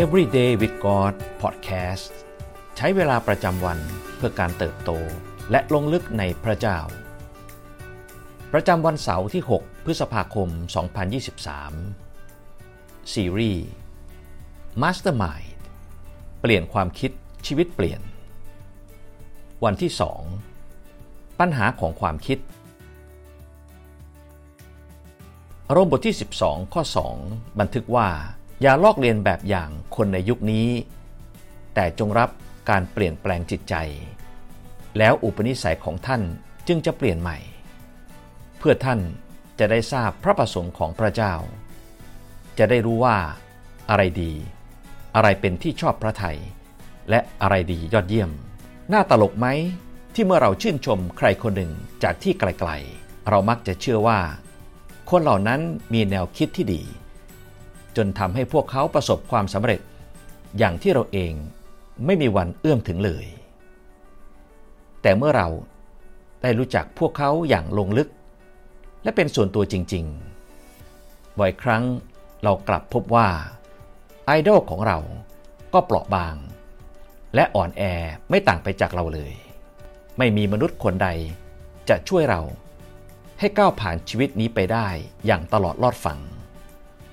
Everyday with God Podcast ใช้เวลาประจำวันเพื่อการเติบโตและลงลึกในพระเจ้า ประจำวันเสาร์ที่ 6 พฤษภาคม 2023 ซีรีส์ Mastermind เปลี่ยนความคิดชีวิตเปลี่ยน วันที่ 2 ปัญหาของความคิดโรมบทที่ 12 ข้อ 2 บันทึกว่า อย่าลอกเลียนแบบอย่างคนในยุคนี้ แต่จงรับการเปลี่ยนแปลงจิตใจ แล้วอุปนิสัยของท่านจึงจะเปลี่ยนใหม่ เพื่อท่านจะได้ทราบพระประสงค์ของพระเจ้า จะได้รู้ว่าอะไรดี อะไรเป็นที่ชอบพระไทย และอะไรดียอดเยี่ยม น่าตลกไหมที่เมื่อเราชื่นชมใครคนหนึ่งจากที่ไกลๆ เรามักจะเชื่อว่า คนเหล่านั้นมีแนวคิดที่ดี จนทำให้พวกเขาประสบความสำเร็จ อย่างที่เราเองไม่มีวันเอื้อมถึงเลย แต่เมื่อเราได้รู้จักพวกเขาอย่างลงลึก และเป็นส่วนตัวจริง ๆ บ่อยครั้งเรากลับพบว่าไอดอลของเราก็เปราะบาง และอ่อนแอไม่ต่างไปจากเราเลย ไม่มีมนุษย์คนใดจะช่วยเราให้ก้าวผ่านชีวิตนี้ไปได้อย่างตลอดรอดฝั่ง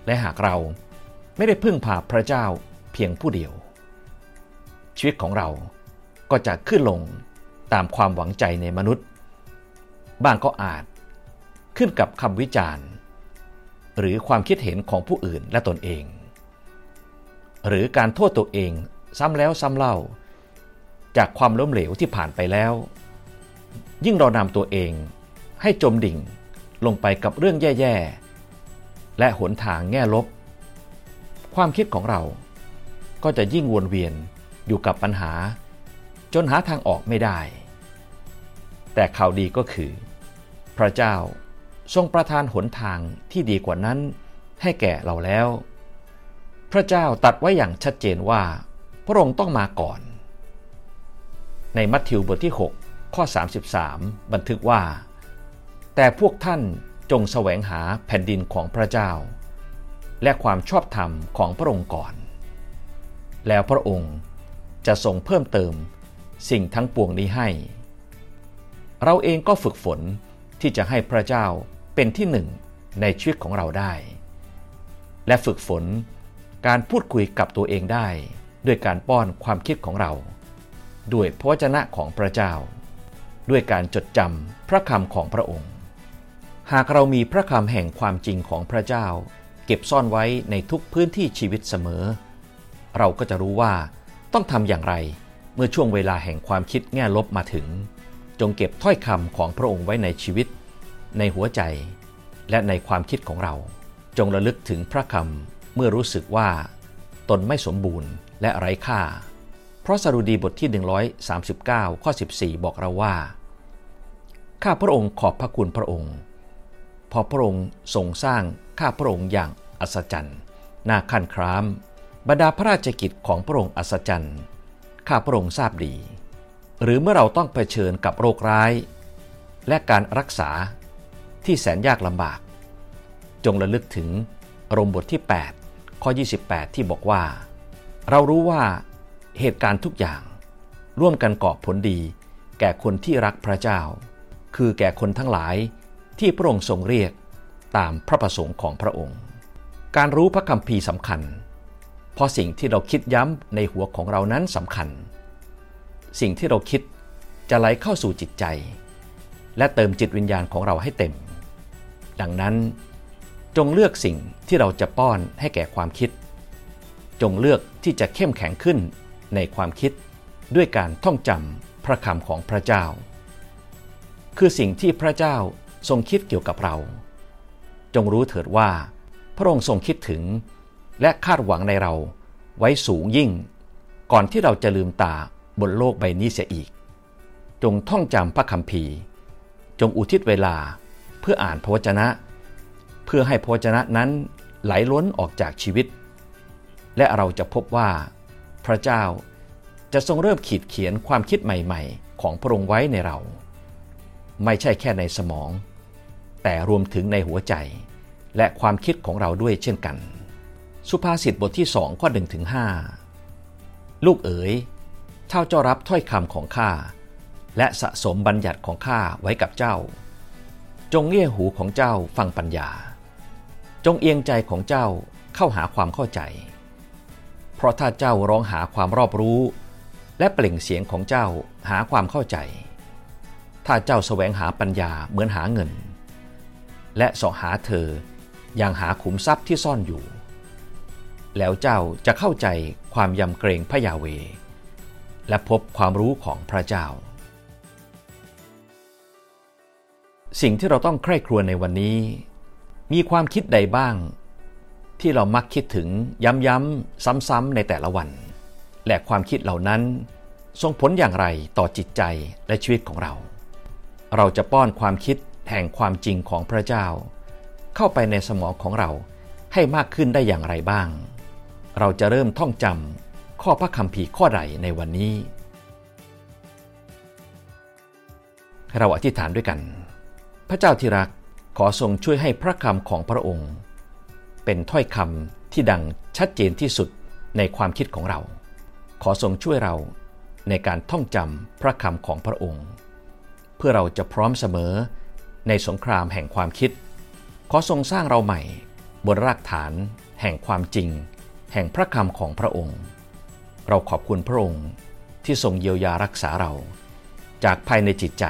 และหากเราไม่ได้พึ่งพาพระเจ้าเพียงผู้เดียว ชีวิตของเราก็จะขึ้นลงตามความหวังใจในมนุษย์ บ้างก็อาจขึ้นกับคำวิจารณ์ หรือความคิดเห็นของผู้อื่นและตนเอง หรือการโทษตัวเองซ้ำแล้วซ้ำเล่า จากความล้มเหลวที่ผ่านไปแล้ว ยิ่งเรานำตัวเองให้จมดิ่งลงไปกับเรื่องแย่ๆ และหนทางแง่ลบ ความคิดของเราก็จะยิ่งวนเวียนอยู่กับปัญหา จนหาทางออกไม่ได้ แต่ข่าวดีก็คือ พระเจ้าทรงประทานหนทางที่ดีกว่านั้นให้แก่เราแล้ว พระเจ้าตัดไว้อย่างชัดเจนว่าพระองค์ต้องมาก่อน ในมัทธิวบทที่ 6 ข้อ 33 บันทึกว่า แต่พวกท่าน จงแสวงหาแผ่นดินของพระเจ้า และความชอบธรรมของพระองค์ก่อน แล้วพระองค์จะทรงเพิ่มเติมสิ่งทั้งปวงนี้ให้ เราเองก็ฝึกฝนที่จะให้พระเจ้าเป็นที่หนึ่งในชีวิตของเราได้ และฝึกฝนการพูดคุยกับตัวเองได้ ด้วยการป้อนความคิดของเรา ด้วยพระวจนะของพระเจ้า ด้วยการจดจำพระคำของพระองค์ หากเรามีพระคำแห่งความจริงของพระเจ้า เก็บซ่อนไว้ในทุกพื้นที่ชีวิตเสมอ เราก็จะรู้ว่าต้องทำอย่างไรเมื่อช่วงเวลาแห่งความคิดแง่ลบมาถึง จงเก็บถ้อยคำของพระองค์ไว้ในชีวิต ในหัวใจ และในความคิดของเรา จงระลึกถึงพระคำเมื่อรู้สึกว่า ตนไม่สมบูรณ์และไร้ค่า เพราะสรุดีบทที่ 139 ข้อ 14 บอกเราว่า ข้าพระองค์ขอบพระคุณพระองค์ พอพระองค์ทรงสร้างข้าพระองค์อย่างอัศจรรย์น่าขันคราม บรรดาพระราชกิจของพระองค์อัศจรรย์ข้าพระองค์ทราบดี หรือเมื่อเราต้องเผชิญกับโรคร้าย และการรักษาที่แสนยากลำบาก จงระลึกถึงรมบทที่ 8 ข้อ 28 ที่บอกว่า เรารู้ว่าเหตุการณ์ทุกอย่าง ร่วมกันก่อผลดี แก่คนที่รักพระเจ้า คือแก่คนทั้งหลาย ที่พระองค์ทรงเรียกตามพระประสงค์ของพระองค์ การรู้พระคัมภีร์สำคัญ เพราะสิ่งที่เราคิดย้ำในหัวของเรานั้นสำคัญ สิ่งที่เราคิดจะไหลเข้าสู่จิตใจ และเติมจิตวิญญาณของเราให้เต็ม ดังนั้น จงเลือกสิ่งที่เราจะป้อนให้แก่ความคิด จงเลือกที่จะเข้มแข็งขึ้นในความคิดด้วยการท่องจำพระคำของพระเจ้า คือสิ่งที่พระเจ้า ทรงคิดเกี่ยวกับเรา จงรู้เถิดว่า พระองค์ทรงคิดถึง และคาดหวังในเราไว้สูงยิ่ง ก่อนที่เราจะลืมตาบนโลกใบนี้เสียอีก จงท่องจำพระคัมภีร์ จงอุทิศเวลาเพื่ออ่านพระวจนะ เพื่อให้พระวจนะนั้นไหลล้นออกจากชีวิต และเราจะพบว่า พระเจ้าจะทรงเริ่มขีดเขียนความคิดใหม่ ๆ ของพระองค์ไว้ในเรา ไม่ใช่แค่ในสมอง แต่รวมถึงในหัวใจ และความคิดของเราด้วยเช่นกัน สุภาษิตบทที่สองข้อหนึ่งถึงห้าลูกเอ๋ยเท่าเจ้ารับถ้อยคำของข้าและสะสมบัญญัติของข้าไว้กับเจ้า จงเงี่ยหูของเจ้าฟังปัญญา จงเอียงใจของเจ้าเข้าหาความเข้าใจ เพราะถ้าเจ้าร้องหาความรอบรู้ และเปล่งเสียงของเจ้าหาความเข้าใจ ถ้าเจ้าแสวงหาปัญญาเหมือนหาเงิน และสอหาเธออย่างหาขุมทรัพย์ที่ซ่อนอยู่ แล้วเจ้าจะเข้าใจความยำเกรงพระยาเว และพบความรู้ของพระเจ้า สิ่งที่เราต้องใคร่ครวญในวันนี้ มีความคิดใดบ้าง ที่เรามักคิดถึงย้ำๆซ้ำๆในแต่ละวัน และความคิดเหล่านั้นส่งผลอย่างไรต่อจิตใจและชีวิตของเรา เราจะป้อนความคิด แห่งความจริงของพระเจ้า เข้าไปในสมองของเราให้มากขึ้นได้อย่างไรบ้าง เราจะเริ่มท่องจำข้อพระคัมภีร์ข้อใดในวันนี้ เราอธิษฐานด้วยกัน พระเจ้าที่รักขอทรงช่วยให้พระคำของพระองค์ เป็นถ้อยคำที่ดังชัดเจนที่สุดในความคิดของเรา ขอทรงช่วยเราในการท่องจำพระคำของพระองค์ เพื่อเราจะพร้อมเสมอ ในสงครามแห่งความคิด ขอทรงสร้างเราใหม่บนรากฐานแห่งความจริง แห่งพระคำของพระองค์ เราขอบคุณพระองค์ที่ทรงเยียวยารักษาเรา จากภายในจิตใจ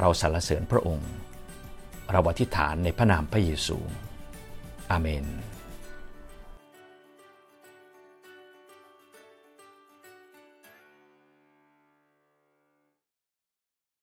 เราสรรเสริญพระองค์ เราอธิษฐานในพระนามพระเยซู อาเมน